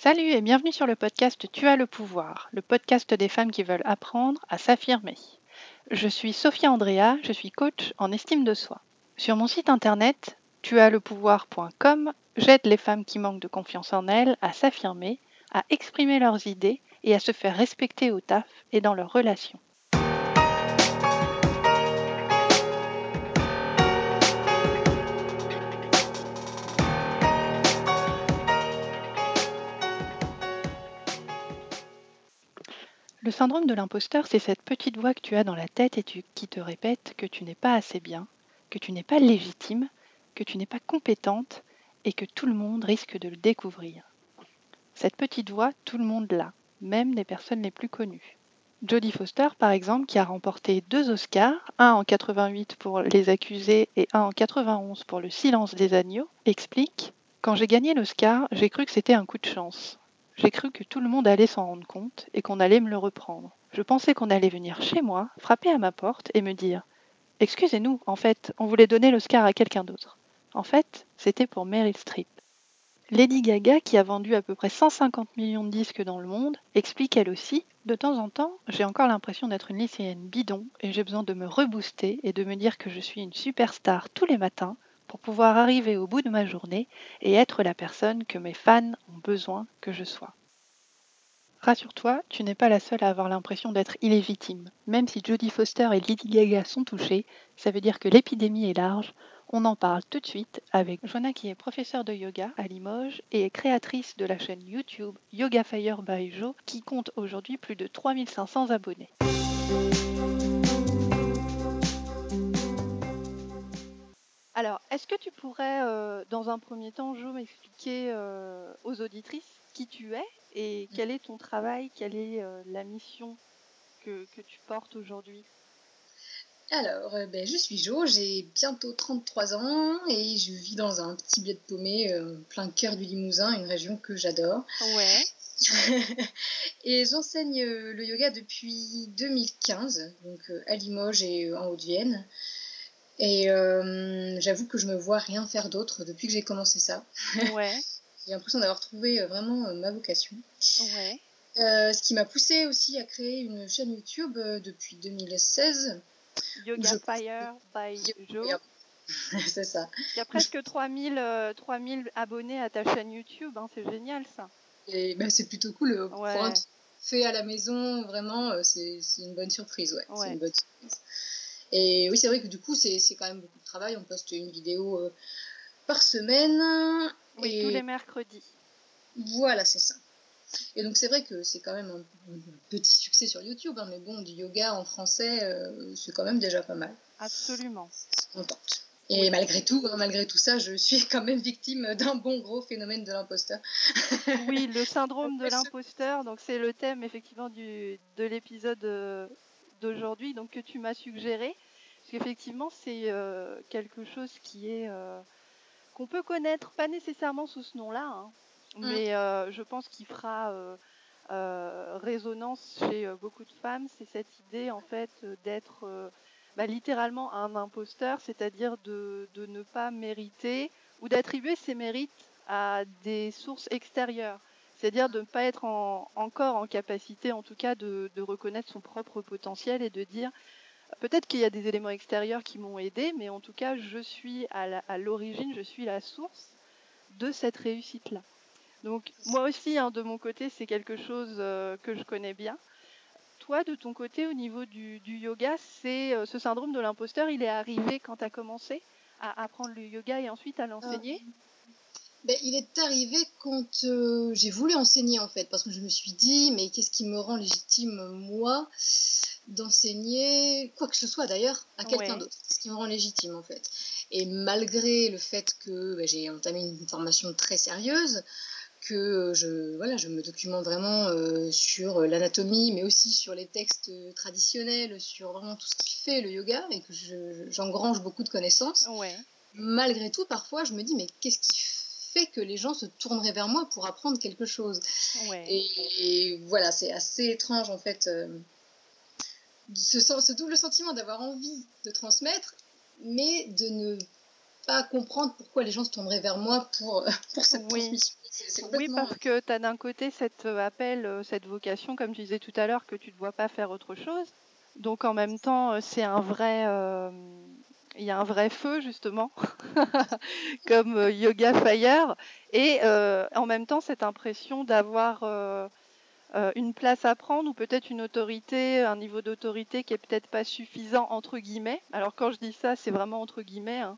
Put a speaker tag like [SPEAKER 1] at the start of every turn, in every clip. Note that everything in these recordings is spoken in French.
[SPEAKER 1] Salut et bienvenue sur le podcast Tu as le pouvoir, le podcast des femmes qui veulent apprendre à s'affirmer. Je suis Sophia Andrea, je suis coach en estime de soi. Sur mon site internet tuaslepouvoir.com, j'aide les femmes qui manquent de confiance en elles à s'affirmer, à exprimer leurs idées et à se faire respecter au taf et dans leurs relations. Le syndrome de l'imposteur, c'est cette petite voix que tu as dans la tête et qui te répète que tu n'es pas assez bien, que tu n'es pas légitime, que tu n'es pas compétente et que tout le monde risque de le découvrir. Cette petite voix, tout le monde l'a, même les personnes les plus connues. Jodie Foster, par exemple, qui a remporté deux Oscars, un en 88 pour Les Accusés et un en 91 pour Le Silence des Agneaux, explique Quand j'ai gagné l'Oscar, j'ai cru que c'était un coup de chance. J'ai cru que tout le monde allait s'en rendre compte et qu'on allait me le reprendre. Je pensais qu'on allait venir chez moi, frapper à ma porte et me dire Excusez-nous, en fait, on voulait donner l'Oscar à quelqu'un d'autre. En fait, c'était pour Meryl Streep. Lady Gaga, qui a vendu à peu près 150 millions de disques dans le monde, explique elle aussi De temps en temps, j'ai encore l'impression d'être une lycéenne bidon et j'ai besoin de me rebooster et de me dire que je suis une superstar tous les matins pour pouvoir arriver au bout de ma journée et être la personne que mes fans ont besoin que je sois. Rassure-toi, tu n'es pas la seule à avoir l'impression d'être illégitime. Même si Jodie Foster et Lady Gaga sont touchés, ça veut dire que l'épidémie est large. On en parle tout de suite avec Joanna qui est professeure de yoga à Limoges et est créatrice de la chaîne YouTube Yoga Fire by Jo qui compte aujourd'hui plus de 3500 abonnés. Alors, est-ce que tu pourrais, euh, dans un premier temps, Jo, m'expliquer euh, aux auditrices qui tu es et quel est ton travail, quelle est euh, la mission que, tu portes aujourd'hui?
[SPEAKER 2] Alors, ben, je suis Jo, j'ai bientôt 33 ans et je vis dans un petit bled paumé plein cœur du Limousin, une région que j'adore. Ouais. et j'enseigne le yoga depuis 2015, donc à Limoges et en Haute-Vienne. Et euh, j'avoue que je me vois rien faire d'autre depuis que j'ai commencé ça. Ouais. j'ai l'impression d'avoir trouvé euh, vraiment euh, ma vocation. Ouais. ce qui m'a poussé aussi à créer une chaîne YouTube depuis 2016.
[SPEAKER 1] Yoga Fire by Jo.
[SPEAKER 2] c'est ça.
[SPEAKER 1] Il y a presque 3000, 3000 abonnés à ta chaîne YouTube, hein, c'est génial ça.
[SPEAKER 2] Et ben, c'est plutôt cool. Pour un fait à la maison, vraiment, c'est une bonne surprise. Ouais. C'est une bonne surprise. Et oui, c'est vrai que du coup, c'est quand même beaucoup de travail. On poste une vidéo euh, par semaine.
[SPEAKER 1] Oui, tous les mercredis.
[SPEAKER 2] Voilà, c'est ça. Et donc, c'est vrai que c'est quand même un, petit succès sur YouTube, hein, mais bon, du yoga en français, euh, c'est quand même déjà pas mal.
[SPEAKER 1] Absolument.
[SPEAKER 2] Contente. Et malgré tout, hein, malgré tout ça, je suis quand même victime d'un bon gros phénomène de l'imposteur.
[SPEAKER 1] oui, le syndrome de l'imposteur. Donc c'est le thème effectivement du, de l'épisode euh, d'aujourd'hui, donc que tu m'as suggéré, parce qu'effectivement c'est euh, quelque chose qui est euh, qu'on peut connaître, pas nécessairement sous ce nom-là, hein, mm. mais euh, je pense qu'il fera résonance chez beaucoup de femmes. C'est cette idée en fait d'être bah, littéralement un imposteur, c'est-à-dire de, de, ne pas mériter ou d'attribuer ses mérites à des sources extérieures c'est-à-dire de ne pas être encore en capacité, en tout cas, de, reconnaître son propre potentiel et de dire peut-être qu'il y a des éléments extérieurs qui m'ont aidé, mais en tout cas, je suis à l'origine, je suis la source de cette réussite-là. Donc moi aussi, hein, de mon côté, c'est quelque chose euh, que je connais bien. Toi, de ton côté, au niveau du, yoga, c'est euh, ce syndrome de l'imposteur, il est arrivé quand tu as commencé à apprendre le yoga et ensuite à l'enseigner?
[SPEAKER 2] Ben, il est arrivé quand euh, j'ai voulu enseigner en fait, parce que je me suis dit, mais qu'est-ce qui me rend légitime, moi, d'enseigner, quoi que ce soit d'ailleurs, à quelqu'un d'autre Ce qui me rend légitime en fait. Et malgré le fait que ben, j'ai entamé une formation très sérieuse, que je, voilà, je me documente vraiment euh, sur l'anatomie, mais aussi sur les textes traditionnels, sur vraiment tout ce qui fait le yoga, et que j'engrange beaucoup de connaissances. Malgré tout, parfois, je me dis, mais qu'est-ce qui fait que les gens se tourneraient vers moi pour apprendre quelque chose. Et, voilà, c'est assez étrange en fait, euh, ce, ce, double sentiment d'avoir envie de transmettre, mais de ne pas comprendre pourquoi les gens se tourneraient vers moi pour, pour cette transmission.
[SPEAKER 1] Oui, parce que tu as d'un côté cet appel, cette vocation, comme tu disais tout à l'heure, que tu ne dois pas faire autre chose. Donc en même temps, c'est un vrai, il y a un vrai feu justement, comme Yoga Fire, et en même temps cette impression d'avoir une place à prendre ou peut-être une autorité, un niveau d'autorité qui est peut-être pas suffisant entre guillemets. Alors quand je dis ça, c'est vraiment entre guillemets, hein,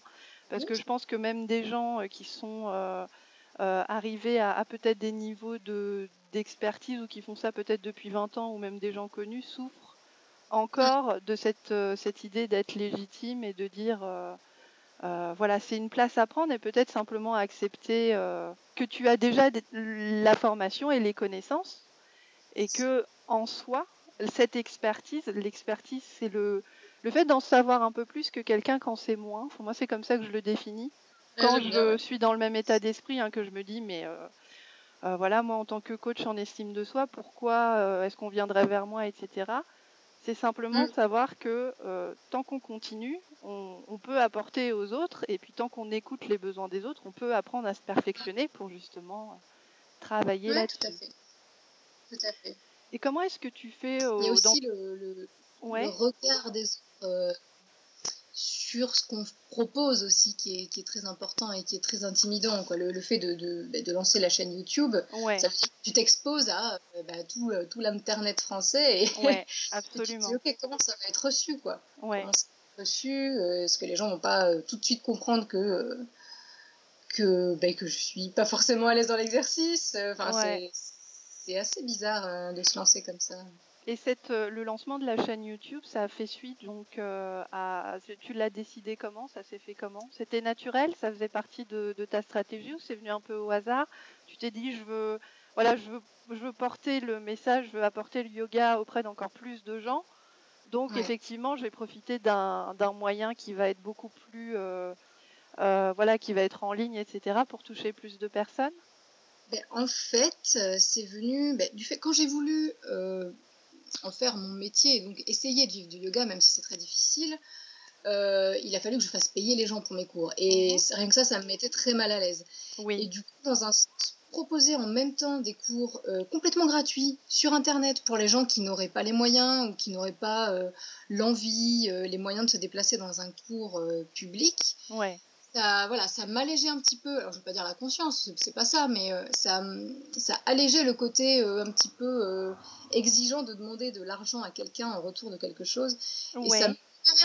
[SPEAKER 1] parce que je pense que même des gens qui sont arrivés à, peut-être des niveaux de, d'expertise ou qui font ça peut-être depuis 20 ans ou même des gens connus souffrent encore de cette, euh, cette idée d'être légitime et de dire euh, euh, voilà, c'est une place à prendre et peut-être simplement accepter que tu as déjà la formation et les connaissances et que en soi, cette expertise, l'expertise, c'est le, le fait d'en savoir un peu plus que quelqu'un quand c'est moins. Pour moi, c'est comme ça que je le définis. Quand je suis dans le même état d'esprit, hein, que je me dis, mais voilà, moi en tant que coach en estime de soi, pourquoi est-ce qu'on viendrait vers moi, etc. C'est simplement mm. savoir que euh, tant qu'on continue, on, peut apporter aux autres, et puis tant qu'on écoute les besoins des autres, on peut apprendre à se perfectionner pour justement travailler là-dessus.
[SPEAKER 2] Tout à fait. Tout à fait.
[SPEAKER 1] Et comment est-ce que tu fais
[SPEAKER 2] au, Il y a aussi le, le, regard des autres euh, sur ce qu'on propose aussi, qui est, qui est, très important et qui est très intimidant. Quoi. Le, fait de, de, bah, de, lancer la chaîne YouTube, ça veut dire que tu t'exposes à euh, bah, tout, euh, tout l'Internet français. Et,
[SPEAKER 1] ouais, absolument.
[SPEAKER 2] tu te dis, ok, comment ça va être reçu quoi? Ouais. Comment ça va être reçu? Euh, Est-ce que les gens vont pas tout de suite comprendre que, que, bah, que je suis pas forcément à l'aise dans l'exercice? Enfin, c'est assez bizarre de se lancer comme ça.
[SPEAKER 1] Et cette, euh, le lancement de la chaîne YouTube, ça a fait suite donc euh, à. Tu l'as décidé comment? Ça s'est fait comment? C'était naturel? Ça faisait partie de, ta stratégie ou c'est venu un peu au hasard? Tu t'es dit je veux voilà je veux je veux porter le message, je veux apporter le yoga auprès d'encore plus de gens. Donc effectivement, je vais profiter d'un moyen qui va être beaucoup plus euh, voilà qui va être en ligne etc pour toucher plus de personnes.
[SPEAKER 2] Ben, en fait, c'est venu ben, du fait quand j'ai voulu en faire mon métier, donc essayer de vivre du yoga, même si c'est très difficile, euh, il a fallu que je fasse payer les gens pour mes cours. Et mhm. rien que ça, ça me mettait très mal à l'aise. Et du coup, dans un proposer en même temps des cours euh, complètement gratuits sur Internet pour les gens qui n'auraient pas les moyens ou qui n'auraient pas euh, l'envie, les moyens de se déplacer dans un cours public.
[SPEAKER 1] Ouais
[SPEAKER 2] ça, voilà, ça m'allégeait un petit peu. Alors, je veux pas dire la conscience, c'est pas ça, mais euh, ça, ça allégeait le côté euh, un petit peu euh, exigeant de demander de l'argent à quelqu'un en retour de quelque chose. Et ça me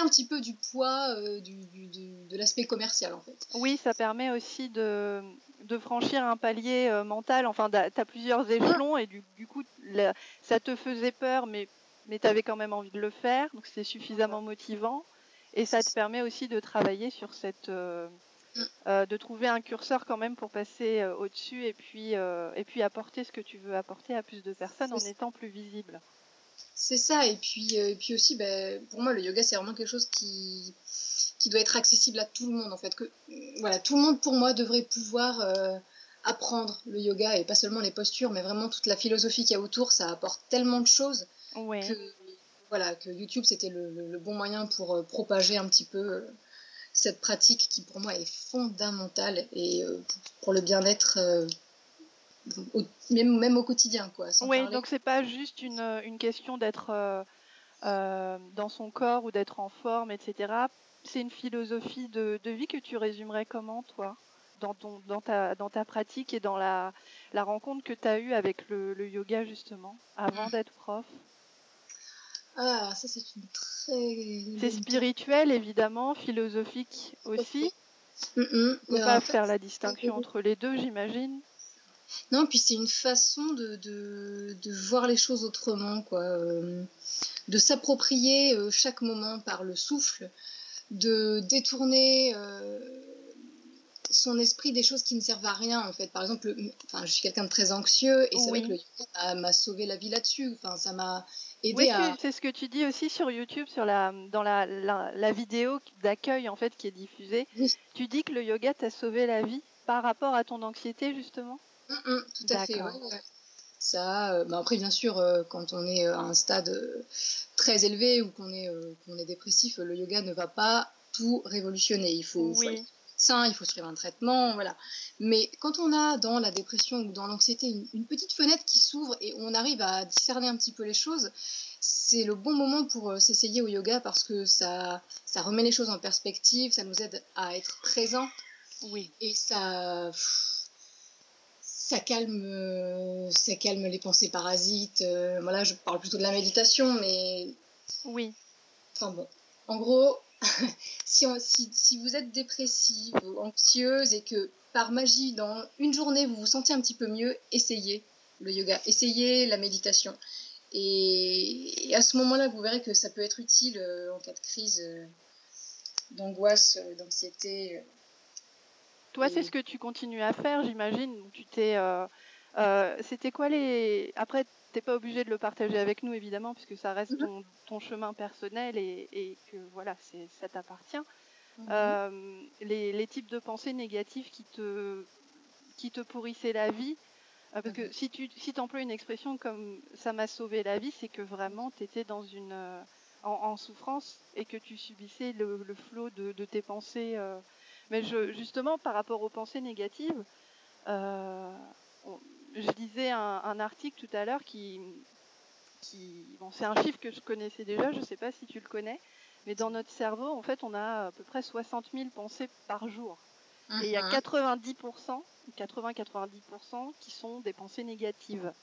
[SPEAKER 2] un petit peu du poids du, de l'aspect commercial, en fait.
[SPEAKER 1] Oui, ça permet aussi de, de franchir un palier mental. Enfin, tu as plusieurs échelons et du, du coup, ça te faisait peur, mais, mais tu avais quand même envie de le faire. Donc, c'est suffisamment motivant. Et ça te permet aussi de travailler sur cette, euh, mm. euh, de trouver un curseur quand même pour passer euh, au-dessus et puis et puis apporter ce que tu veux apporter à plus de personnes en étant plus visible.
[SPEAKER 2] C'est ça. Et puis et puis aussi, ben, pour moi, le yoga c'est vraiment quelque chose qui qui doit être accessible à tout le monde en fait. Que voilà, tout le monde pour moi devrait pouvoir apprendre le yoga et pas seulement les postures, mais vraiment toute la philosophie qu'il y a autour. Ça apporte tellement de choses que voilà, que YouTube c'était le, bon moyen pour euh, propager un petit peu euh, cette pratique qui pour moi est fondamentale et euh, pour le bien-être même, même au quotidien quoi.
[SPEAKER 1] oui, donc c'est pas juste une, une question d'être dans son corps ou d'être en forme, etc. C'est une philosophie de, de, vie que tu résumerais comment toi? Dans, ton, dans, ta, dans ta pratique et dans la, la rencontre que tu as eue avec le, le yoga justement avant mmh. d'être prof?
[SPEAKER 2] Ah, ça c'est une très.
[SPEAKER 1] C'est spirituel évidemment, philosophique aussi. On ne peut pas faire la distinction entre les deux, j'imagine.
[SPEAKER 2] Non, puis c'est une façon de, de, voir les choses autrement, quoi. Euh, de s'approprier euh, chaque moment par le souffle, de détourner euh, son esprit des choses qui ne servent à rien, en fait. Par exemple, enfin, je suis quelqu'un de très anxieux et c'est vrai que le yoga m'a sauvé la vie là-dessus. Enfin, ça m'a oui,
[SPEAKER 1] c'est ce que tu dis aussi sur YouTube, sur la, dans la, la, vidéo d'accueil en fait qui est diffusée. Tu dis que le yoga t'a sauvé la vie par rapport à ton anxiété justement?
[SPEAKER 2] Mm, mm, tout à fait. Ça, euh, bah, après bien sûr, euh, quand on est euh, à un stade très élevé ou qu'on est dépressif, le yoga ne va pas tout révolutionner. Il faut, médecin, il faut suivre un traitement, voilà. Mais quand on a dans la dépression ou dans l'anxiété une, petite fenêtre qui s'ouvre et on arrive à discerner un petit peu les choses, c'est le bon moment pour euh, s'essayer au yoga parce que ça, ça remet les choses en perspective, ça nous aide à être présent.
[SPEAKER 1] Oui.
[SPEAKER 2] Et ça, ça calme, ça calme les pensées parasites. voilà, je parle plutôt de la méditation, mais.
[SPEAKER 1] Oui.
[SPEAKER 2] Enfin bon. En gros, si, si, vous êtes dépressive ou anxieuse et que par magie, dans une journée, vous vous sentez un petit peu mieux, essayez le yoga, essayez la méditation. Et, à ce moment-là, vous verrez que ça peut être utile euh, en cas de crise euh, d'angoisse, euh, d'anxiété.
[SPEAKER 1] Toi, c'est ce que tu continues à faire, j'imagine. Tu t'es. C'était quoi les. Après, t'es pas obligé de le partager avec nous évidemment puisque ça reste mhm. ton, chemin personnel et, que voilà c'est ça t'appartient. Mhm. Euh, les, types de pensées négatives qui te qui te pourrissaient la vie. Euh, parce que mhm. si tu si emploies une expression comme ça m'a sauvé la vie, c'est que vraiment tu étais dans une euh, en, souffrance et que tu subissais le, flot de, tes pensées. Mais je, justement par rapport aux pensées négatives, je disais un, article tout à l'heure qui, qui bon, c'est un chiffre que je connaissais déjà, je ne sais pas si tu le connais, mais dans notre cerveau, en fait, on a à peu près 60 000 pensées par jour. Et il y a 90%, uh-huh. 80-90% qui sont des pensées négatives,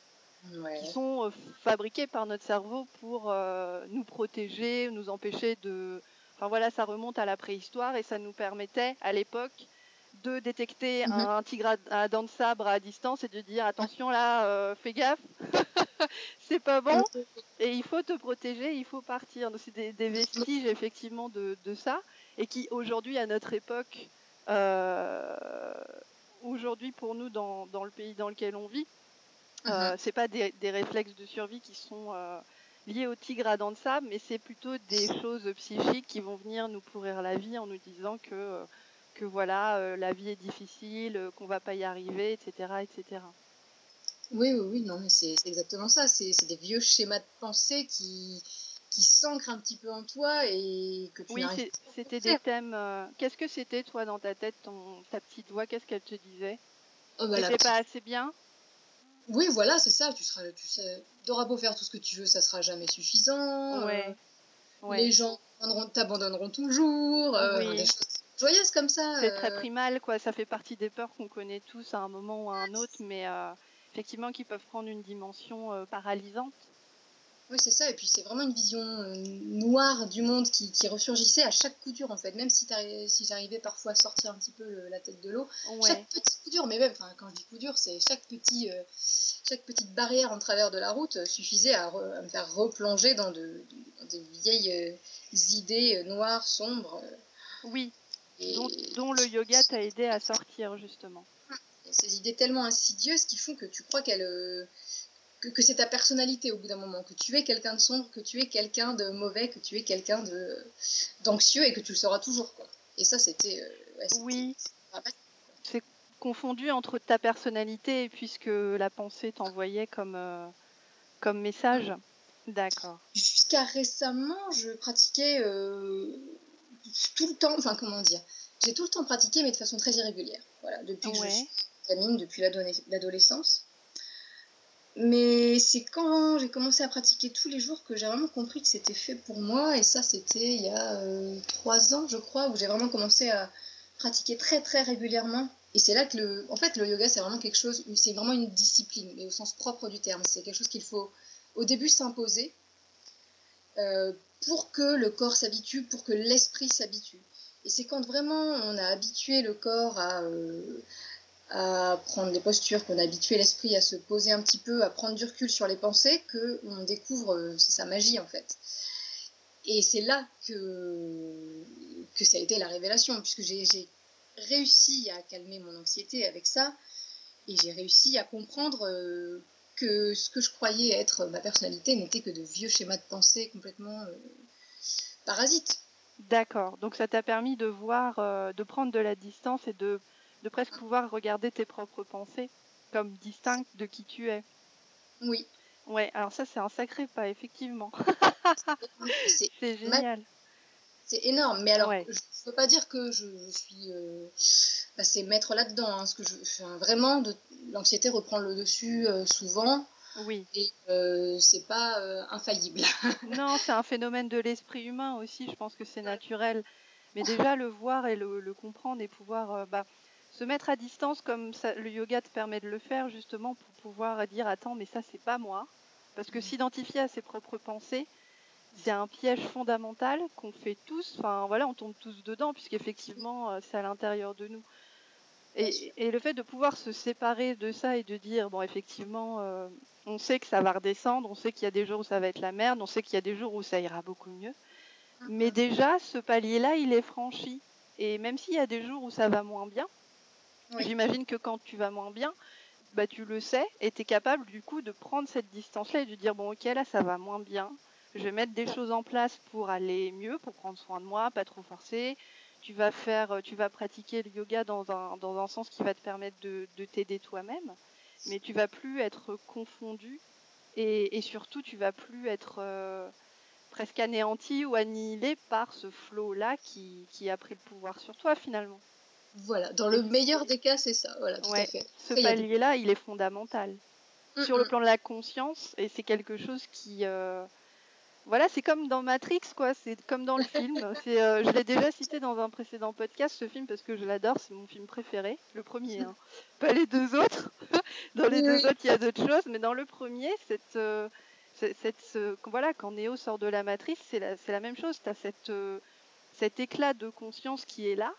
[SPEAKER 1] qui sont euh, fabriquées par notre cerveau pour euh, nous protéger, nous empêcher de... Enfin voilà, ça remonte à la préhistoire et ça nous permettait à l'époque de détecter mhm. un tigre à, dents de sabre à distance et de dire attention là, euh, fais gaffe, c'est pas bon et il faut te protéger, il faut partir. Donc c'est des, vestiges effectivement de, ça et qui aujourd'hui à notre époque, euh, aujourd'hui pour nous dans, le pays dans lequel on vit, mhm. c'est pas des, réflexes de survie qui sont liés au tigre à dents de sable, mais c'est plutôt des choses psychiques qui vont venir nous pourrir la vie en nous disant que que voilà, euh, la vie est difficile, euh, qu'on va pas y arriver, etc., etc.
[SPEAKER 2] Oui, oui, oui, non, mais c'est exactement ça. C'est des vieux schémas de pensée qui, qui s'ancrent un petit peu en toi et que tu
[SPEAKER 1] Oui, c'était des thèmes. Euh, qu'est-ce que c'était, toi, dans ta tête, ton, ta petite voix Qu'est-ce qu'elle te disait? Oh, bah, pas assez bien?
[SPEAKER 2] Oui, voilà, c'est ça. Tu seras, tu sais, t'auras beau faire tout ce que tu veux, ça sera jamais suffisant. Ouais. Les gens t'abandonneront toujours. Oui. Des choses joyeuse comme ça.
[SPEAKER 1] C'est très euh. primal, quoi. Ça fait partie des peurs qu'on connaît tous à un moment ou à un autre, mais euh, effectivement qui peuvent prendre une dimension euh, paralysante.
[SPEAKER 2] Oui, c'est ça. Et puis c'est vraiment une vision noire du monde qui, ressurgissait à chaque coup dur, en fait. Même si, si j'arrivais parfois à sortir un petit peu la tête de l'eau, chaque petit coup dur, mais même quand je dis coup dur, c'est chaque petit, chaque petite barrière en travers de la route suffisait à, me faire replonger dans de, dans de vieilles idées noires, sombres.
[SPEAKER 1] Oui, dont, le yoga t'a aidé à sortir, justement.
[SPEAKER 2] Ces idées tellement insidieuses qui font que tu crois qu'elle. Euh, que, c'est ta personnalité au bout d'un moment, que tu es quelqu'un de sombre, que tu es quelqu'un de mauvais, que tu es quelqu'un de d'anxieux et que tu le seras toujours. Quoi. Et ça, c'était.
[SPEAKER 1] Euh, oui. C'est confondu entre ta personnalité et puisque la pensée t'envoyait comme, euh, comme message. D'accord.
[SPEAKER 2] Jusqu'à récemment, je pratiquais tout le temps, enfin comment dire, j'ai tout le temps pratiqué mais de façon très irrégulière. Voilà, depuis que je suis gamine, depuis l'adolescence. Mais c'est quand j'ai commencé à pratiquer tous les jours que j'ai vraiment compris que c'était fait pour moi. Et ça, c'était il y a euh, trois ans, je crois, où j'ai vraiment commencé à pratiquer très très régulièrement. Et c'est là que le, en fait, le yoga, c'est vraiment quelque chose, c'est vraiment une discipline, mais au sens propre du terme. C'est quelque chose qu'il faut au début s'imposer euh, pour que le corps s'habitue, pour que l'esprit s'habitue. Et c'est quand vraiment on a habitué le corps à, euh, à prendre des postures, qu'on a habitué l'esprit à se poser un petit peu, à prendre du recul sur les pensées, qu'on découvre euh, sa magie en fait. Et c'est là que, que ça a été la révélation, puisque j'ai réussi à calmer mon anxiété avec ça, et j'ai réussi à comprendre que ce que je croyais être ma personnalité n'était que de vieux schémas de pensée complètement euh, parasites.
[SPEAKER 1] D'accord. Donc ça t'a permis de voir, euh, de prendre de la distance et de, de presque pouvoir regarder tes propres pensées comme distinctes de qui tu es.
[SPEAKER 2] Oui.
[SPEAKER 1] Ouais, alors ça c'est un sacré pas, effectivement. c'est génial.
[SPEAKER 2] C'est énorme, mais alors je je peux pas dire que je, suis euh, passée maître là-dedans. Hein, que je, vraiment, l'anxiété reprend le dessus euh, souvent.
[SPEAKER 1] Oui.
[SPEAKER 2] Et euh, c'est pas euh, infaillible.
[SPEAKER 1] non, c'est un phénomène de l'esprit humain aussi. Je pense que c'est naturel. Mais déjà le voir et le, comprendre et pouvoir bah, se mettre à distance comme ça, le yoga te permet de le faire justement pour pouvoir dire attends mais ça c'est pas moi. Parce que mm. s'identifier à ses propres pensées, c'est un piège fondamental qu'on fait tous. Enfin, voilà, on tombe tous dedans, puisqu'effectivement, euh, c'est à l'intérieur de nous. Et, le fait de pouvoir se séparer de ça et de dire, bon, effectivement, euh, on sait que ça va redescendre, on sait qu'il y a des jours où ça va être la merde, on sait qu'il y a des jours où ça ira beaucoup mieux. Mais mm-hmm. déjà, ce palier-là, il est franchi. Et même s'il y a des jours où ça va moins bien, j'imagine que quand tu vas moins bien, bah, tu le sais et tu es capable du coup de prendre cette distance-là et de dire, bon, ok, là, ça va moins bien je vais mettre des choses en place pour aller mieux, pour prendre soin de moi, pas trop forcer. Tu vas faire, euh, tu vas pratiquer le yoga dans un, dans un sens qui va te permettre de, t'aider toi-même, mais tu vas plus être confondu et, surtout tu vas plus être euh, presque anéanti ou annihilé par ce flot-là qui, a pris le pouvoir sur toi finalement.
[SPEAKER 2] Voilà, dans le meilleur des cas, c'est ça. Voilà, tout à fait.
[SPEAKER 1] Ce palier-là, il est fondamental. Mm, sur le plan de la conscience, et c'est quelque chose qui, euh, voilà, c'est comme dans Matrix, quoi. C'est comme dans le film. Euh, je l'ai déjà cité dans un précédent podcast, ce film, parce que je l'adore. C'est mon film préféré, le premier. Hein. Pas les deux autres. dans les deux autres, il y a d'autres choses, mais dans le premier, cette, euh, cette, voilà, quand Neo sort de la matrice, c'est la, c'est la même chose. T'as cette, euh, cet éclat de conscience qui est là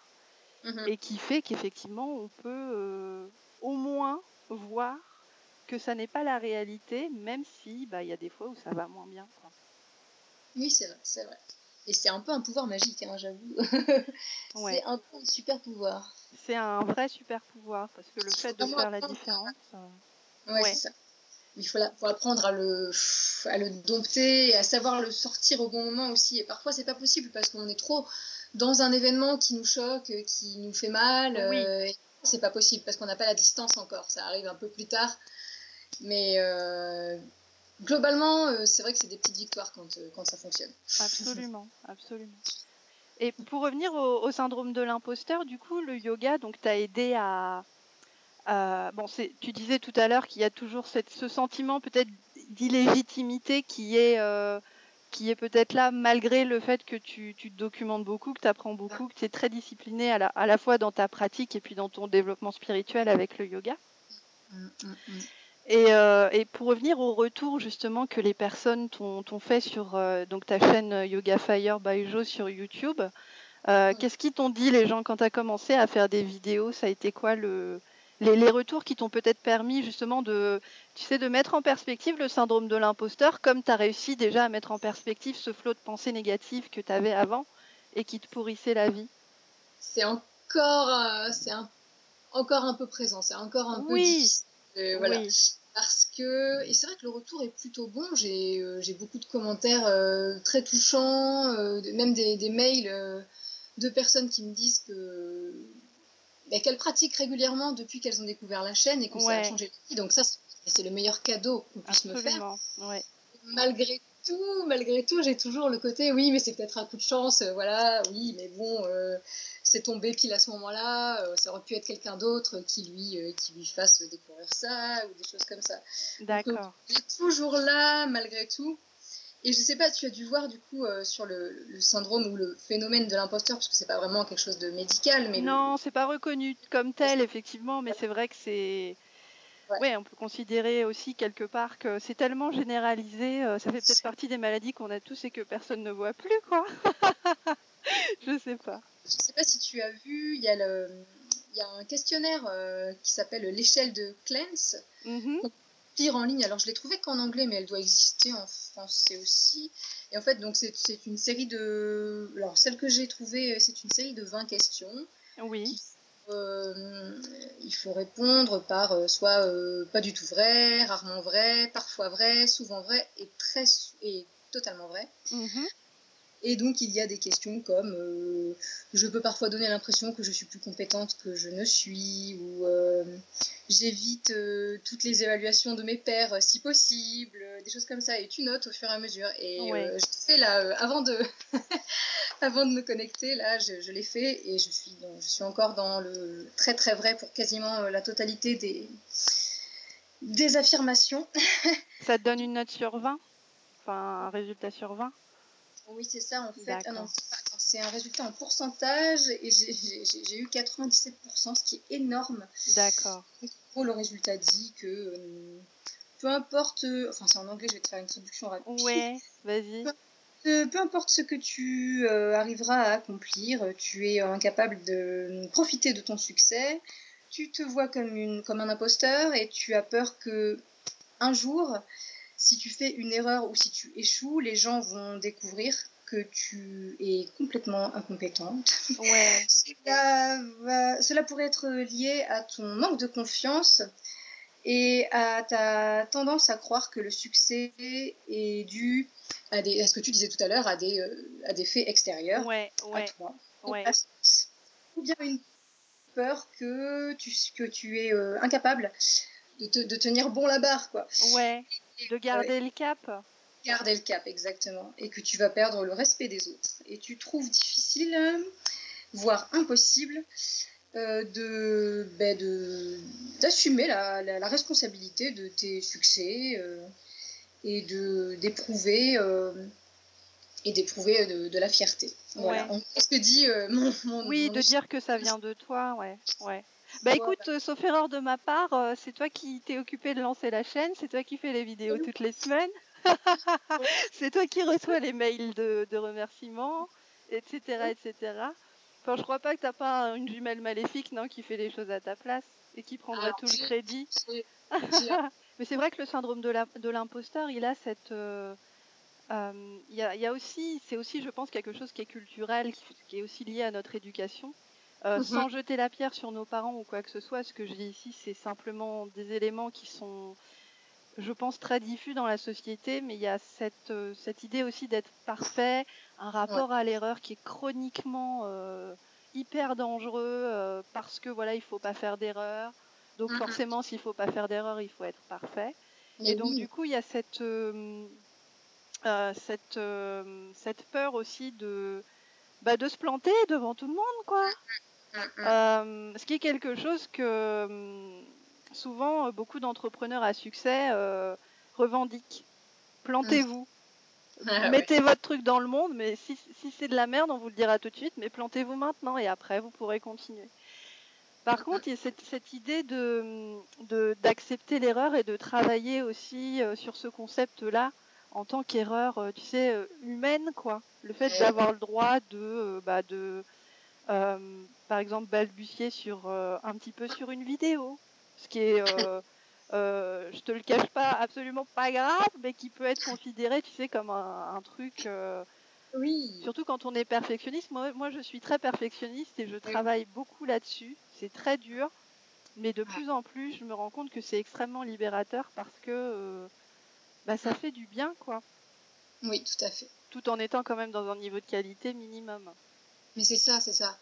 [SPEAKER 1] mm-hmm. et qui fait qu'effectivement, on peut au moins voir que ça n'est pas la réalité, même si, bah, il y a des fois où ça va moins bien. Quoi.
[SPEAKER 2] Oui, c'est vrai, c'est vrai. Et c'est un peu un pouvoir magique, hein, j'avoue. c'est un peu un super pouvoir.
[SPEAKER 1] C'est un vrai super pouvoir, parce que le fait de faire la différence.
[SPEAKER 2] Euh, ouais, c'est ça. Il faut, faut, apprendre à le, à le dompter à savoir le sortir au bon moment aussi. Et parfois, c'est pas possible parce qu'on est trop dans un événement qui nous choque, qui nous fait mal. Oui. Euh, c'est pas possible parce qu'on n'a pas la distance encore. Ça arrive un peu plus tard. Mais euh, globalement, euh, c'est vrai que c'est des petites victoires quand, euh, quand ça fonctionne.
[SPEAKER 1] Absolument, absolument. Et pour revenir au, syndrome de l'imposteur, du coup, le yoga, donc, t'a aidé à. bon, tu disais tout à l'heure qu'il y a toujours cette, ce sentiment peut-être d'illégitimité qui est, euh, qui est peut-être là malgré le fait que tu, tu te documentes beaucoup, que tu apprends beaucoup, que tu es très discipliné à la, à la, fois dans ta pratique et puis dans ton développement spirituel avec le yoga. Mmh, mmh, Euh, et, pour revenir au retour justement que les personnes t'ont fait sur euh, donc ta chaîne euh, Yoga Fire by Jo sur YouTube, qu'est-ce qu'ils t'ont dit les gens quand tu as commencé à faire des vidéos Ça a été quoi le, les, retours qui t'ont peut-être permis justement de, tu sais, de mettre en perspective le syndrome de l'imposteur comme tu as réussi déjà à mettre en perspective ce flot de pensées négatives que tu avais avant et qui te pourrissait la vie?
[SPEAKER 2] C'est encore, c'est encore un peu présent, c'est encore un peu difficile voilà. Parce que, et c'est vrai que le retour est plutôt bon. J'ai euh, beaucoup de commentaires euh, très touchants, euh, même des, des mails de personnes qui me disent que bah, qu'elles pratiquent régulièrement depuis qu'elles ont découvert la chaîne et que ça a changé leur vie. Donc ça, c'est le meilleur cadeau qu'on puisse me faire.
[SPEAKER 1] Ouais.
[SPEAKER 2] Malgré tout, malgré tout, j'ai toujours le côté oui, mais c'est peut-être un coup de chance, voilà, oui, mais bon, c'est tombé pile à ce moment-là, euh, ça aurait pu être quelqu'un d'autre qui lui, euh, qui lui fasse découvrir ça ou des choses comme ça.
[SPEAKER 1] D'accord.
[SPEAKER 2] Est toujours là malgré tout. Et je sais pas, tu as dû voir du coup euh, sur le, syndrome ou le phénomène de l'imposteur, parce que c'est pas vraiment quelque chose de médical. Mais
[SPEAKER 1] non, c'est pas reconnu comme tel, effectivement, mais c'est vrai que c'est. Ouais. on peut considérer aussi quelque part que c'est tellement généralisé, ça fait peut-être partie des maladies qu'on a tous et que personne ne voit plus, quoi. je sais pas.
[SPEAKER 2] Je sais pas si tu as vu, il y a, le, il y a un questionnaire euh, qui s'appelle l'échelle de Clance. Mm lire en ligne. Alors je l'ai trouvé qu'en anglais, mais elle doit exister en français aussi. Et en fait, donc c'est une série de. Alors celle que j'ai trouvée, c'est une série de 20 questions.
[SPEAKER 1] Oui.
[SPEAKER 2] Euh, il faut répondre par euh, soit pas du tout vrai, rarement vrai, parfois vrai, souvent vrai et très et totalement vrai. Mm Et donc, il y a des questions comme je peux parfois donner l'impression que je suis plus compétente que je ne suis, ou j'évite toutes les évaluations de mes pairs si possible, des choses comme ça. Et tu notes au fur et à mesure. Et je sais là, avant de, avant de me connecter, là, je, l'ai fait et je suis, je suis encore dans le très très vrai pour quasiment la totalité des, des affirmations.
[SPEAKER 1] ça te donne une note sur 20 Enfin, un résultat sur 20
[SPEAKER 2] Oui, c'est ça en fait. Ah c'est un résultat en pourcentage et j'ai eu 97%, ce qui est énorme.
[SPEAKER 1] D'accord.
[SPEAKER 2] Le résultat dit que euh, peu importe, enfin c'est en anglais, je vais te faire une traduction rapide.
[SPEAKER 1] Ouais, vas-y.
[SPEAKER 2] Peu, importe ce que tu euh, arriveras à accomplir, tu es incapable de profiter de ton succès, tu te vois comme, une, comme un imposteur et tu as peur que un jour, si tu fais une erreur ou si tu échoues, les gens vont découvrir que tu es complètement incompétente.
[SPEAKER 1] Ouais.
[SPEAKER 2] cela, pourrait être lié à ton manque de confiance et à ta tendance à croire que le succès est dû à, des, à ce que tu disais tout à l'heure, à des, euh, à des faits extérieurs
[SPEAKER 1] ouais, ouais,
[SPEAKER 2] à toi.
[SPEAKER 1] Ouais.
[SPEAKER 2] Ou bien une peur que tu, que tu es euh, incapable de, te, de, tenir bon la barre, quoi.
[SPEAKER 1] Ouais, de garder le cap.
[SPEAKER 2] Garder le cap, exactement. Et que tu vas perdre le respect des autres. Et tu trouves difficile, voire impossible, euh, de ben d'assumer la, la, responsabilité de tes succès euh, et de d'éprouver et d'éprouver de, la fierté. Voilà. ce que dit euh, mon,
[SPEAKER 1] Oui, de dire que ça vient de toi, ouais. ouais. Bah écoute, euh, sauf erreur de ma part, euh, c'est toi qui t'es occupé de lancer la chaîne, c'est toi qui fais les vidéos toutes les semaines, c'est toi qui reçois les mails de, remerciements, etc., etc. Enfin, je crois pas que t'as pas une jumelle maléfique, non, qui fait les choses à ta place et qui prendrait tout le crédit. Mais c'est vrai que le syndrome de l'imposteur, il a cette il y, a, aussi, c'est aussi, je pense, quelque chose qui est culturel, qui, est aussi lié à notre éducation. Euh, mhm. Sans jeter la pierre sur nos parents ou quoi que ce soit, ce que je dis ici, c'est simplement des éléments qui sont, je pense, très diffus dans la société, mais il y a cette, euh, cette idée aussi d'être parfait, un rapport à l'erreur qui est chroniquement euh, hyper dangereux parce que voilà, il faut pas faire d'erreur. Donc mhm. forcément, s'il faut pas faire d'erreur, il faut être parfait. Et, donc du coup, il y a cette cette, cette peur aussi de, bah, de se planter devant tout le monde, quoi. Euh, ce qui est quelque chose que hum, souvent beaucoup d'entrepreneurs à succès revendiquent. Plantez-vous. Ah Mettez votre truc dans le monde, mais si, si c'est de la merde, on vous le dira tout de suite, mais plantez-vous maintenant et après vous pourrez continuer. Par contre, il y a cette, cette idée de, de, d'accepter l'erreur et de travailler aussi sur ce concept-là en tant qu'erreur, euh, tu sais, euh, humaine, quoi. Le fait d'avoir le droit de, euh, bah, de par exemple, balbutier sur un petit peu sur une vidéo, ce qui est, je te le cache pas, absolument pas grave, mais qui peut être considéré, tu sais, comme un, truc.
[SPEAKER 2] oui.
[SPEAKER 1] Surtout quand on est perfectionniste. Moi, moi, je suis très perfectionniste et je travaille beaucoup là-dessus. C'est très dur, mais de plus en plus, je me rends compte que c'est extrêmement libérateur parce que bah, ça fait du bien, quoi.
[SPEAKER 2] Oui, tout à fait.
[SPEAKER 1] Tout en étant quand même dans un niveau de qualité minimum.
[SPEAKER 2] Mais c'est ça, c'est ça.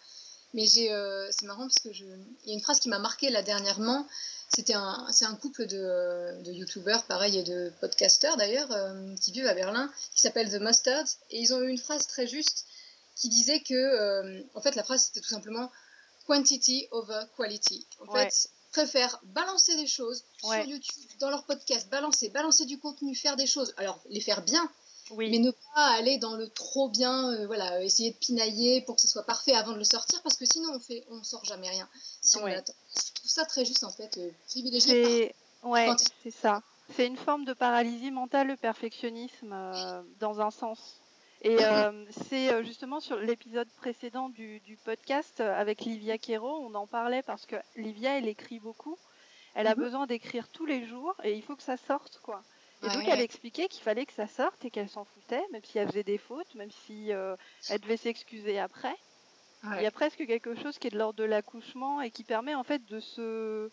[SPEAKER 2] Mais j'ai, euh, c'est marrant parce que je, il y a une phrase qui m'a marqué là dernièrement. C'était un, c'est un couple de, de youtubeurs, pareil, et de podcasters d'ailleurs, euh, qui vivent à Berlin, qui s'appelle The Mustards, et ils ont eu une phrase très juste qui disait que, euh, en fait, la phrase c'était tout simplement quantity over quality. En fait, préfèrent balancer des choses sur YouTube, dans leur podcast, balancer, balancer du contenu, faire des choses. Alors, les faire bien, mais ne pas aller dans le trop bien, euh, voilà, essayer de pinailler pour que ce soit parfait avant de le sortir, parce que sinon on fait, on sort jamais rien. Si on attend. Je trouve ça très juste en fait, euh,
[SPEAKER 1] privilégié. Ouais, c'est ça. C'est une forme de paralysie mentale, le perfectionnisme, euh, dans un sens. Et euh, c'est euh, justement sur l'épisode précédent du, podcast euh, avec Livia Quero, on en parlait parce que Livia, elle écrit beaucoup. Elle a mhm. besoin d'écrire tous les jours et il faut que ça sorte, quoi. Et donc elle expliquait qu'il fallait que ça sorte et qu'elle s'en foutait, même si elle faisait des fautes, même si elle devait s'excuser après. Il y a presque quelque chose qui est de l'ordre de l'accouchement et qui permet en fait de se,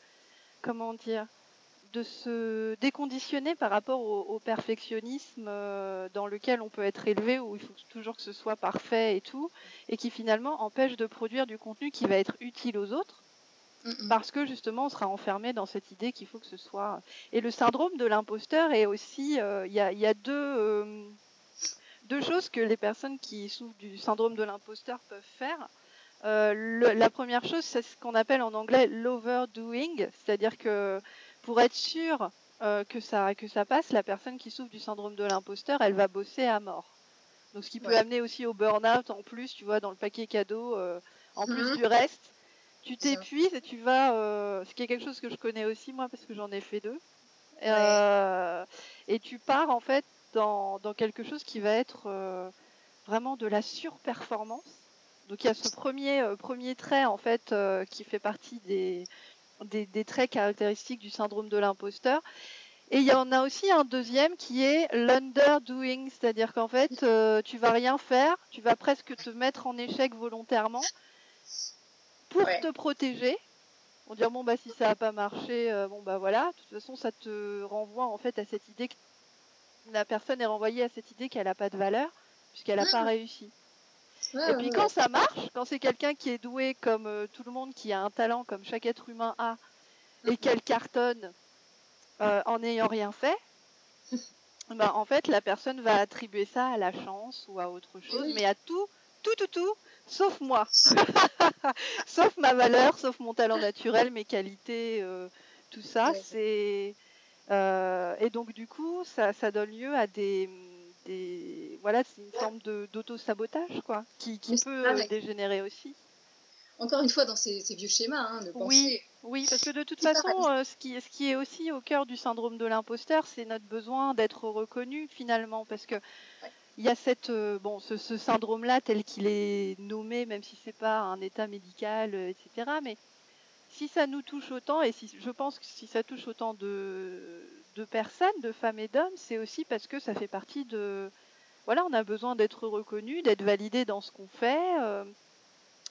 [SPEAKER 1] comment dire, de se déconditionner par rapport au, perfectionnisme euh, dans lequel on peut être élevé, où il faut toujours que ce soit parfait et tout, et qui finalement empêche de produire du contenu qui va être utile aux autres, parce que justement on sera enfermé dans cette idée qu'il faut que ce soit. Et le syndrome de l'imposteur est aussi, euh, il y, a, deux, euh, deux choses que les personnes qui souffrent du syndrome de l'imposteur peuvent faire. la première chose, c'est ce qu'on appelle en anglais l'overdoing, c'est-à-dire que pour être sûr euh, que, ça, que ça passe, la personne qui souffre du syndrome de l'imposteur, elle va bosser à mort. Donc ce qui peut amener aussi au burn-out en plus, tu vois, dans le paquet cadeau, euh, en plus mhm. du reste. Tu t'épuises et tu vas, euh, ce qui est quelque chose que je connais aussi moi parce que j'en ai fait deux. et tu pars en fait dans, dans, quelque chose qui va être vraiment de la surperformance. Donc il y a ce premier, premier trait en fait qui fait partie des, des, traits caractéristiques du syndrome de l'imposteur. Et il y en a aussi un deuxième qui est l'underdoing, c'est-à-dire qu'en fait, euh, tu vas rien faire, tu vas presque te mettre en échec volontairement pour te protéger. On dire bon bah si ça n'a pas marché, euh, bon bah voilà. De toute façon, ça te renvoie en fait à cette idée que la personne est renvoyée à cette idée qu'elle n'a pas de valeur puisqu'elle n'a pas réussi. Et puis quand ça marche, quand c'est quelqu'un qui est doué comme euh, tout le monde, qui a un talent comme chaque être humain a, et qu'elle cartonne euh, en n'ayant rien fait, bah, en fait la personne va attribuer ça à la chance ou à autre chose, mais à tout, tout, tout, tout, sauf moi. sauf ma valeur, sauf mon talent naturel, mes qualités, euh, tout ça. C'est et donc du coup, ça, ça donne lieu à des voilà, c'est une forme d'auto-sabotage, quoi, qui, peut euh, dégénérer aussi.
[SPEAKER 2] Encore une fois, dans ces, vieux schémas, hein, de
[SPEAKER 1] Oui, oui, parce que de toute façon, euh, ce, qui, ce qui est aussi au cœur du syndrome de l'imposteur, c'est notre besoin d'être reconnu finalement, parce que il y a cette, euh, bon, ce, syndrome-là tel qu'il est nommé, même si c'est pas un état médical, etc. Mais si ça nous touche autant, et si je pense que si ça touche autant de, de personnes, de femmes et d'hommes, c'est aussi parce que ça fait partie de... Voilà, on a besoin d'être reconnu, d'être validé dans ce qu'on fait, euh,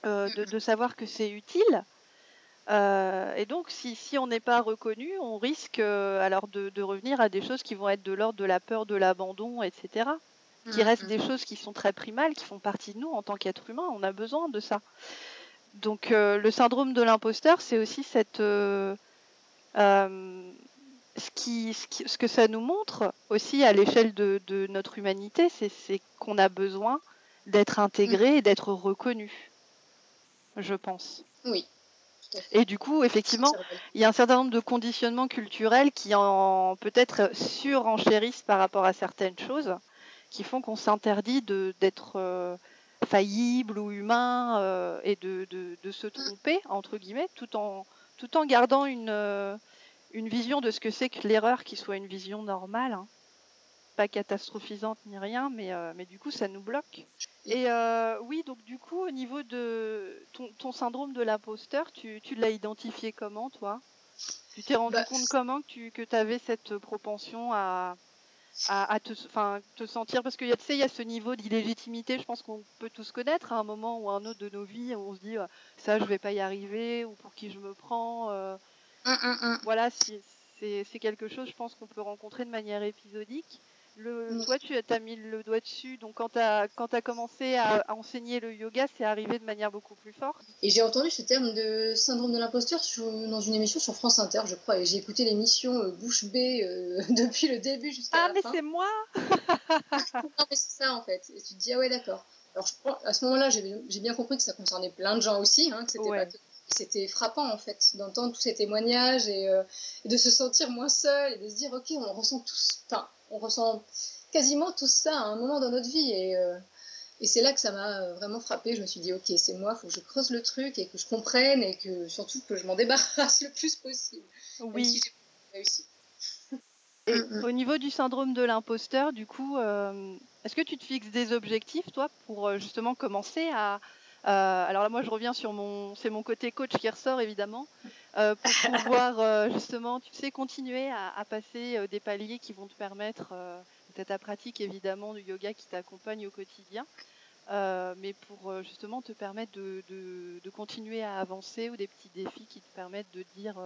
[SPEAKER 1] euh, de, savoir que c'est utile. Euh, et donc, si, si on n'est pas reconnu, on risque alors de, revenir à des choses qui vont être de l'ordre de la peur de l'abandon, etc. Qui restent des choses qui sont très primales, qui font partie de nous en tant qu'être humain. On a besoin de ça. Donc, le syndrome de l'imposteur, c'est aussi cette ce, qui, ce, que ça nous montre aussi à l'échelle de, notre humanité, c'est qu'on a besoin d'être intégré et d'être reconnu, je pense.
[SPEAKER 2] Oui.
[SPEAKER 1] Et du coup, effectivement, il y a un certain nombre de conditionnements culturels qui en peut-être surenchérissent par rapport à certaines choses, qui font qu'on s'interdit d'être euh, faillible ou humain euh, et de, de, se tromper, entre guillemets, tout en, tout en gardant une, euh, une vision de ce que c'est que l'erreur qui soit une vision normale, hein. pas catastrophisante ni rien, mais, euh, mais du coup ça nous bloque. Et euh, oui, donc du coup au niveau de ton, syndrome de l'imposteur, tu, tu l'as identifié comment toi? Tu t'es rendu bah, compte comment que tu que avais cette propension à, à, te, te sentir parce que tu sais il y a ce niveau d'illégitimité je pense qu'on peut tous connaître à un moment ou à un autre de nos vies on se dit ça je vais pas y arriver ou pour qui je me prends euh, voilà, c'est quelque chose, je pense, qu'on peut rencontrer de manière épisodique. Le, Toi, tu as mis le doigt dessus, donc quand tu as, as, commencé à, enseigner le yoga, c'est arrivé de manière beaucoup plus forte.
[SPEAKER 2] Et j'ai entendu ce terme de syndrome de l'imposteur dans une émission sur France Inter, je crois, et j'ai écouté l'émission euh, Bouche bée euh, depuis le début jusqu'à
[SPEAKER 1] ah,
[SPEAKER 2] la
[SPEAKER 1] fin. Ah, mais c'est moi
[SPEAKER 2] Non, mais c'est ça en fait. Et tu te dis, ah ouais, d'accord. Alors, à ce moment-là, j'ai bien compris que ça concernait plein de gens aussi, hein, que c'était pas c'était frappant en fait d'entendre tous ces témoignages euh, et, de se sentir moins seul et de se dire ok on ressent tous enfin on ressent quasiment tout ça à un moment dans notre vie. Et, euh, et c'est là que ça m'a euh, vraiment frappé je me suis dit ok c'est moi il faut que je creuse le truc et que je comprenne et que surtout que je m'en débarrasse le plus possible.
[SPEAKER 1] Oui.
[SPEAKER 2] si j'ai réussi.
[SPEAKER 1] Et mm, mm. au niveau du syndrome de l'imposteur du coup est-ce que tu te fixes des objectifs toi pour justement commencer à euh, alors là, moi, je reviens sur mon, c'est mon côté coach qui ressort évidemment, euh, pour pouvoir euh, justement, tu sais, continuer à, passer des paliers qui vont te permettre, de ta pratique évidemment du yoga qui t'accompagne au quotidien, mais pour justement te permettre de, continuer à avancer ou des petits défis qui te permettent de dire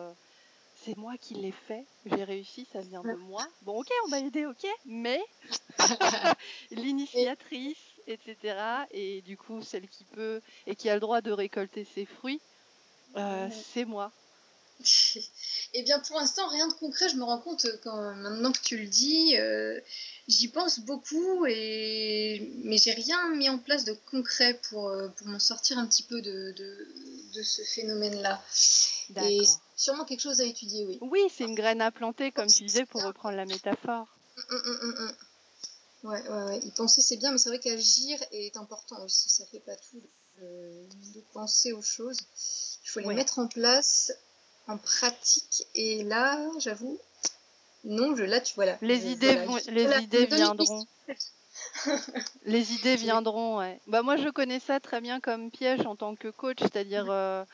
[SPEAKER 1] c'est moi qui l'ai fait, j'ai réussi, ça vient de moi. Bon, ok, on m'a aidé, ok, mais l'initiatrice, etc. Et du coup, celle qui peut et qui a le droit de récolter ses fruits, euh, c'est moi.
[SPEAKER 2] Eh bien, pour l'instant, rien de concret. Je me rends compte quand maintenant que tu le dis, euh, j'y pense beaucoup, et mais j'ai rien mis en place de concret pour, euh, pour m'en sortir un petit peu de, de, ce phénomène-là. Et sûrement quelque chose à étudier, oui.
[SPEAKER 1] Oui, c'est une graine à planter, comme tu disais, pour reprendre la métaphore.
[SPEAKER 2] Hum, hum, hum, ouais, ouais, ouais. Y penser, c'est bien, mais c'est vrai qu'agir est important aussi. Ça fait pas tout de, penser aux choses. Il faut les mettre en place en pratique. Et là, j'avoue, non, je, là, tu vois là.
[SPEAKER 1] Les idées, vont, les idées viendront. les idées viendront, ouais. Bah moi, je connais ça très bien comme piège en tant que coach, c'est-à-dire. Euh,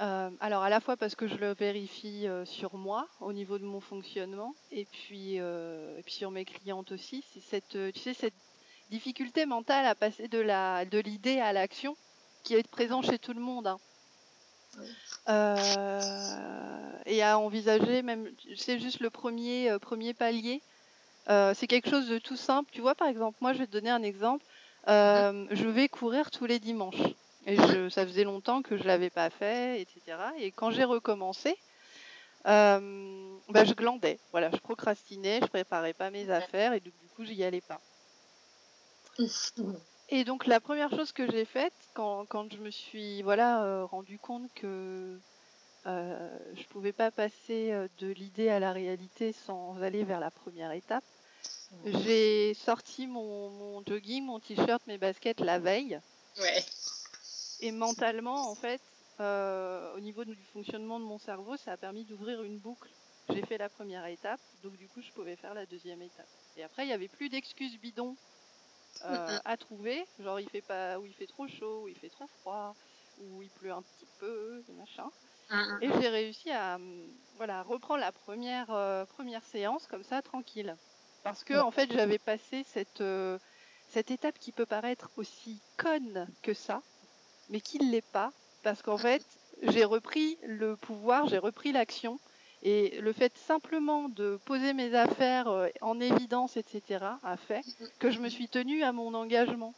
[SPEAKER 1] euh, alors à la fois parce que je le vérifie euh, sur moi au niveau de mon fonctionnement et puis, et puis sur mes clientes aussi, c'est cette, tu sais, cette difficulté mentale à passer de la de l'idée à l'action qui est présent chez tout le monde. Hein. Euh, et à envisager même, c'est juste le premier, euh, premier palier. Euh, c'est quelque chose de tout simple. Tu vois, par exemple, moi, je vais te donner un exemple. je vais courir tous les dimanches. Et je, ça faisait longtemps que je l'avais pas fait, etc. Et quand j'ai recommencé, bah, je glandais. Voilà, je procrastinais, je préparais pas mes affaires et du coup, j'y allais pas. Et donc la première chose que j'ai faite quand, quand, je me suis voilà euh, rendu compte que euh, je pouvais pas passer euh, de l'idée à la réalité sans aller vers la première étape, j'ai sorti mon, mon, jogging, mon t-shirt, mes baskets la veille.
[SPEAKER 2] Ouais.
[SPEAKER 1] Et mentalement, en fait, euh, au niveau du fonctionnement de mon cerveau, ça a permis d'ouvrir une boucle. J'ai fait la première étape, donc du coup, je pouvais faire la deuxième étape. Et après, il n'y avait plus d'excuses bidons euh, à trouver. Genre il fait pas, où il fait trop chaud, où il fait trop froid, où il pleut un petit peu, machin. Et j'ai réussi à voilà reprendre la première euh, première séance comme ça tranquille. Parce que en fait j'avais passé cette euh, cette étape qui peut paraître aussi conne que ça, mais qui ne l'est pas, parce qu'en fait j'ai repris le pouvoir, j'ai repris l'action et le fait simplement de poser mes affaires euh, en évidence, etc., a fait que je me suis tenue à mon engagement.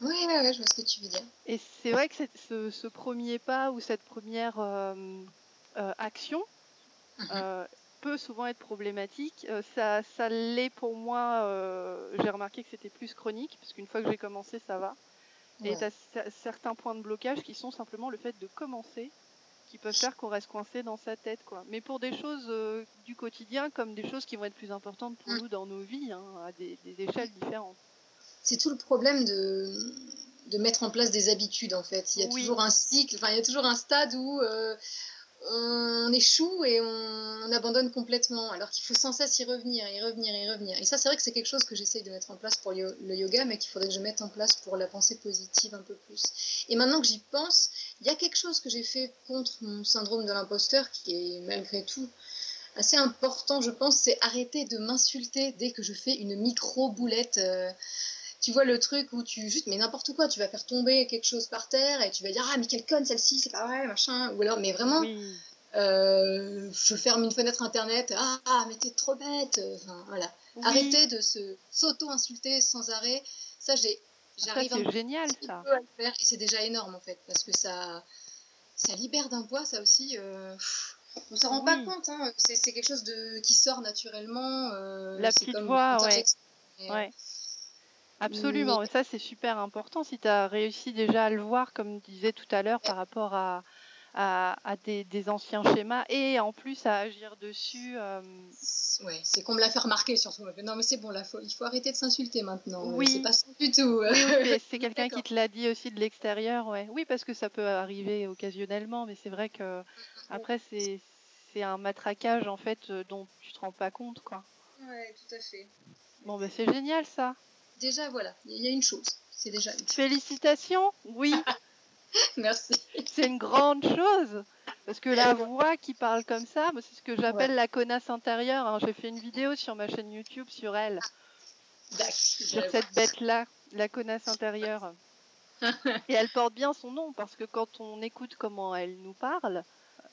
[SPEAKER 2] Oui, oui, je vois ce que tu veux dire.
[SPEAKER 1] Et c'est vrai que ce, ce, premier pas ou cette première euh, euh, action mhm. peut souvent être problématique. ça, ça l'est pour moi. j'ai remarqué que c'était plus chronique, parce qu'une fois que j'ai commencé, ça va. Et tu as certains points de blocage qui sont simplement le fait de commencer qui peuvent faire qu'on reste coincé dans sa tête, quoi. Mais pour des choses euh, du quotidien, comme des choses qui vont être plus importantes pour mm. nous dans nos vies, hein, à des, échelles différentes.
[SPEAKER 2] C'est tout le problème de, de mettre en place des habitudes, en fait. Il y a toujours un cycle, enfin, il y a toujours un stade où euh, on échoue et on, abandonne complètement, alors qu'il faut sans cesse y revenir, y revenir, y revenir. Et ça, c'est vrai que c'est quelque chose que j'essaye de mettre en place pour le yoga, mais qu'il faudrait que je mette en place pour la pensée positive un peu plus. Et maintenant que j'y pense, il y a quelque chose que j'ai fait contre mon syndrome de l'imposteur qui est malgré tout assez important, je pense, c'est arrêter de m'insulter dès que je fais une micro boulette. Euh, tu vois le truc où tu juste mais n'importe quoi tu vas faire tomber quelque chose par terre et tu vas dire ah mais quelle conne celle-ci c'est pas vrai machin. Ou alors mais vraiment euh, je ferme une fenêtre internet ah, ah mais t'es trop bête. Enfin voilà. Arrêter de se s'auto insulter sans arrêt. Ça j'ai
[SPEAKER 1] j'arrive c'est génial ça.
[SPEAKER 2] à le faire et c'est déjà énorme en fait parce que ça ça libère d'un poids ça aussi euh, on s'en rend pas compte hein. c'est, quelque chose de qui sort naturellement
[SPEAKER 1] euh, la petite voix ouais. ouais. Absolument, ça c'est super important. Si tu as réussi déjà à le voir, comme je disais tout à l'heure, par rapport à, à, des, anciens schémas et en plus à agir dessus. Euh...
[SPEAKER 2] Ouais, c'est qu'on me l'a fait remarquer surtout. Non, mais c'est bon, là, il faut arrêter de s'insulter maintenant.
[SPEAKER 1] Oui.
[SPEAKER 2] C'est pas ça du tout.
[SPEAKER 1] Oui, c'est quelqu'un qui te l'a dit aussi de l'extérieur. Ouais. Oui, parce que ça peut arriver occasionnellement, mais c'est vrai que après, c'est un matraquage en fait euh, dont tu te rends pas compte. quoi.
[SPEAKER 2] Ouais, tout à fait.
[SPEAKER 1] Bon, ben c'est génial ça
[SPEAKER 2] déjà, voilà, il y a une chose. C'est déjà une
[SPEAKER 1] Félicitations, oui.
[SPEAKER 2] Merci.
[SPEAKER 1] C'est une grande chose. Parce que la voix qui parle comme ça, c'est ce que j'appelle la connasse intérieure. Hein. J'ai fait une vidéo sur ma chaîne YouTube sur elle. Sur cette bête-là, la connasse intérieure. Et elle porte bien son nom parce que quand on écoute comment elle nous parle,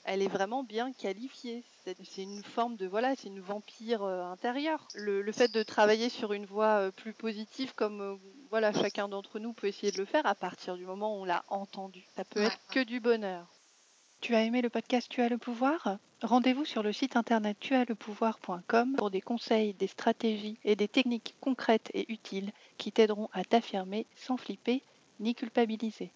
[SPEAKER 1] elle est vraiment bien qualifiée. C'est une forme de voilà, c'est une vampire euh, intérieure. Le, fait de travailler sur une voie euh, plus positive, comme euh, voilà, chacun d'entre nous peut essayer de le faire à partir du moment où on l'a entendu. Ça peut être que du bonheur. Tu as aimé le podcast Tu as le pouvoir? Rendez-vous sur le site internet tuaslepouvoir.com pour des conseils, des stratégies et des techniques concrètes et utiles qui t'aideront à t'affirmer sans flipper ni culpabiliser.